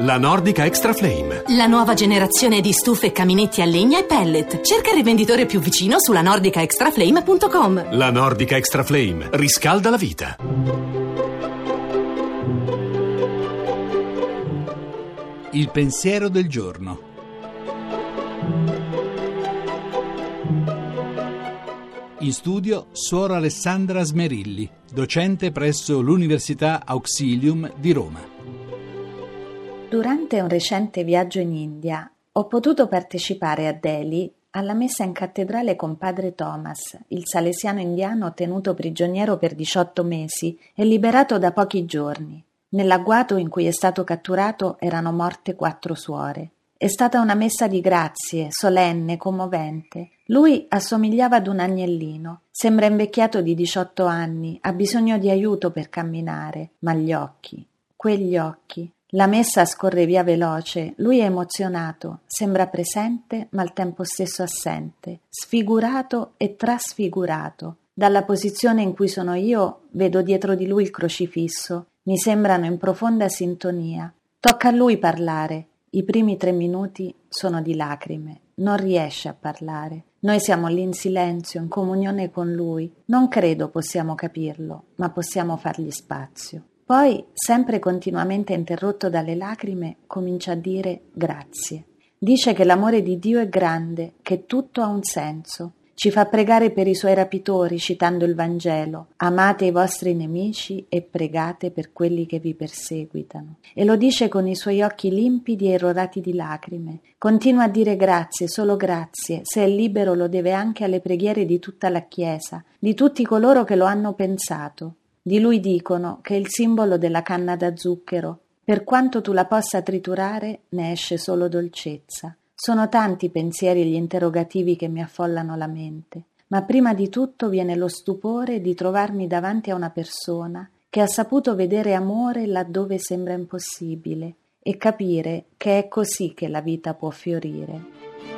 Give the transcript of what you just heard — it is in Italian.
La Nordica Extra Flame. La nuova generazione di stufe, caminetti a legna e pellet. Cerca il rivenditore più vicino sulla nordicaextraflame.com. La Nordica Extra Flame riscalda la vita. Il pensiero del giorno. In studio Suora Alessandra Smerilli, docente presso l'Università Auxilium di Roma. Durante un recente viaggio in India ho potuto partecipare a Delhi alla messa in cattedrale con padre Thomas, il salesiano indiano tenuto prigioniero per 18 mesi e liberato da pochi giorni. Nell'agguato in cui è stato catturato erano morte quattro suore. È stata una messa di grazie, solenne, commovente. Lui assomigliava ad un agnellino, sembra invecchiato di 18 anni, ha bisogno di aiuto per camminare, ma gli occhi, quegli occhi, la messa scorre via veloce, lui è emozionato, sembra presente ma al tempo stesso assente, sfigurato e trasfigurato. Dalla posizione in cui sono io vedo dietro di lui il crocifisso, mi sembrano in profonda sintonia. Tocca a lui parlare. I primi tre minuti sono di lacrime, non riesce a parlare. Noi siamo lì in silenzio, in comunione con lui. Non credo possiamo capirlo, ma possiamo fargli spazio. Poi, sempre continuamente interrotto dalle lacrime, comincia a dire grazie. Dice che l'amore di Dio è grande, che tutto ha un senso. Ci fa pregare per i suoi rapitori, citando il Vangelo. Amate i vostri nemici e pregate per quelli che vi perseguitano. E lo dice con i suoi occhi limpidi e irrorati di lacrime. Continua a dire grazie, solo grazie. Se è libero lo deve anche alle preghiere di tutta la Chiesa, di tutti coloro che lo hanno pensato. Di lui dicono che è il simbolo della canna da zucchero. Per quanto tu la possa triturare, ne esce solo dolcezza. Sono tanti i pensieri e gli interrogativi che mi affollano la mente, ma prima di tutto viene lo stupore di trovarmi davanti a una persona che ha saputo vedere amore laddove sembra impossibile e capire che è così che la vita può fiorire.